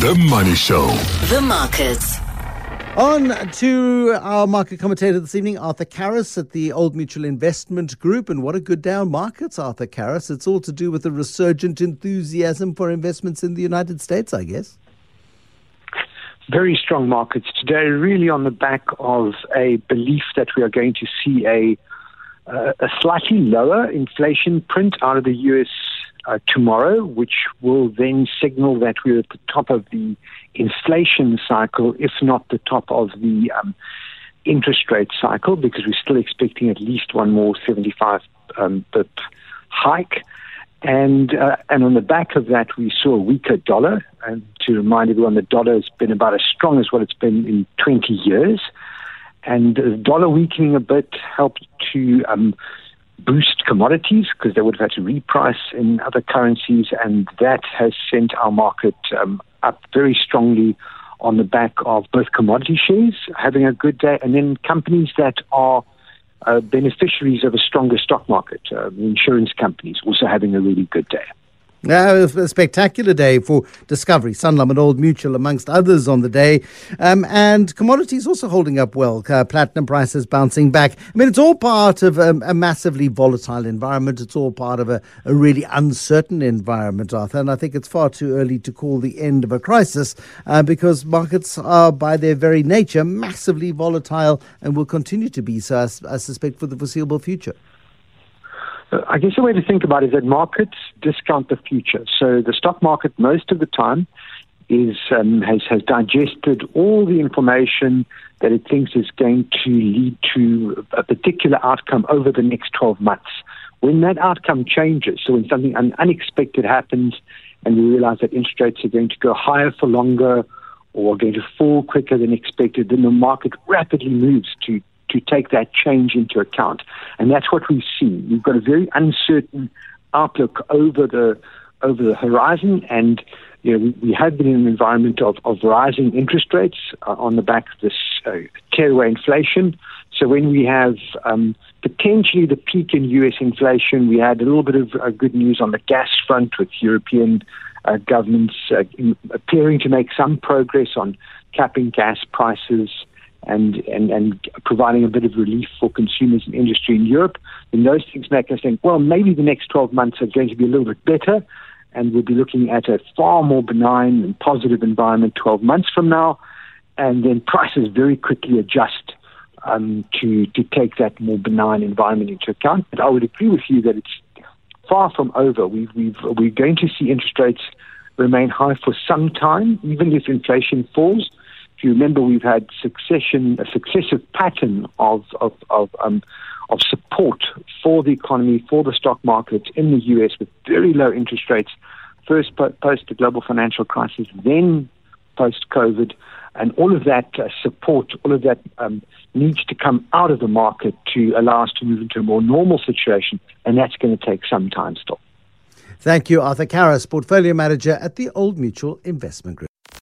The Money Show. The markets. On to our market commentator this evening, Arthur Karas at the Old Mutual Investment Group. And what a good day on markets, Arthur Karas. It's all to do with the resurgent enthusiasm for investments in the United States, I guess. Very strong markets today, really on the back of a belief that we are going to see a uh, a slightly lower inflation print out of the US uh, tomorrow, which will then signal that we're at the top of the inflation cycle, if not the top of the um, interest rate cycle, because we're still expecting at least one more 75 um, bip hike. And uh, and on the back of that, we saw a weaker dollar. And to remind everyone, the dollar has been about as strong as what it's been in 20 years. And the dollar weakening a bit helped to um, boost commodities because they would have had to reprice in other currencies, and that has sent our market um, up very strongly on the back of both commodity shares having a good day, and then companies that are uh, beneficiaries of a stronger stock market, uh, insurance companies also having a really good day. Now, a spectacular day for Discovery, Sanlam, and Old Mutual, amongst others, on the day. Um, and commodities also holding up well. Uh, platinum prices bouncing back. I mean, it's all part of um, a massively volatile environment. It's all part of a, a, really uncertain environment, Arthur. And I think it's far too early to call the end of a crisis uh, because markets are, by their very nature, massively volatile and will continue to be so, I, I suspect, for the foreseeable future. I guess the way to think about it is that markets discount the future. So the stock market, most of the time, is um, has has digested all the information that it thinks is going to lead to a particular outcome over the next 12 months. When that outcome changes, so when something unexpected happens, and we realize that interest rates are going to go higher for longer or going to fall quicker than expected, then the market rapidly moves to to take that change into account. And that's what we've seen. We've got a very uncertain outlook over the over the horizon, and you know we, we have been in an environment of, of rising interest rates uh, on the back of this uh, tearaway inflation. So when we have um, potentially the peak in U.S. inflation, we had a little bit of uh, good news on the gas front with European uh, governments uh, appearing to make some progress on capping gas prices and, and, and providing a bit of relief for consumers and industry in Europe, then those things make us think, well, maybe the next 12 months are going to be a little bit better, and we'll be looking at a far more benign and positive environment 12 months from now, and then prices very quickly adjust um, to, to take that more benign environment into account. But I would agree with you that it's far from over. We've, we've, we're going to see interest rates remain high for some time, even if inflation falls you remember, we've had succession, a successive pattern of of of, um, of support for the economy, for the stock market in the U.S. with very low interest rates. First post the global financial crisis, then post COVID, and all of that uh, support, all of that um, needs to come out of the market to allow us to move into a more normal situation, and that's going to take some time still. Thank you, Arthur Karas, Portfolio Manager at the Old Mutual Investment Group.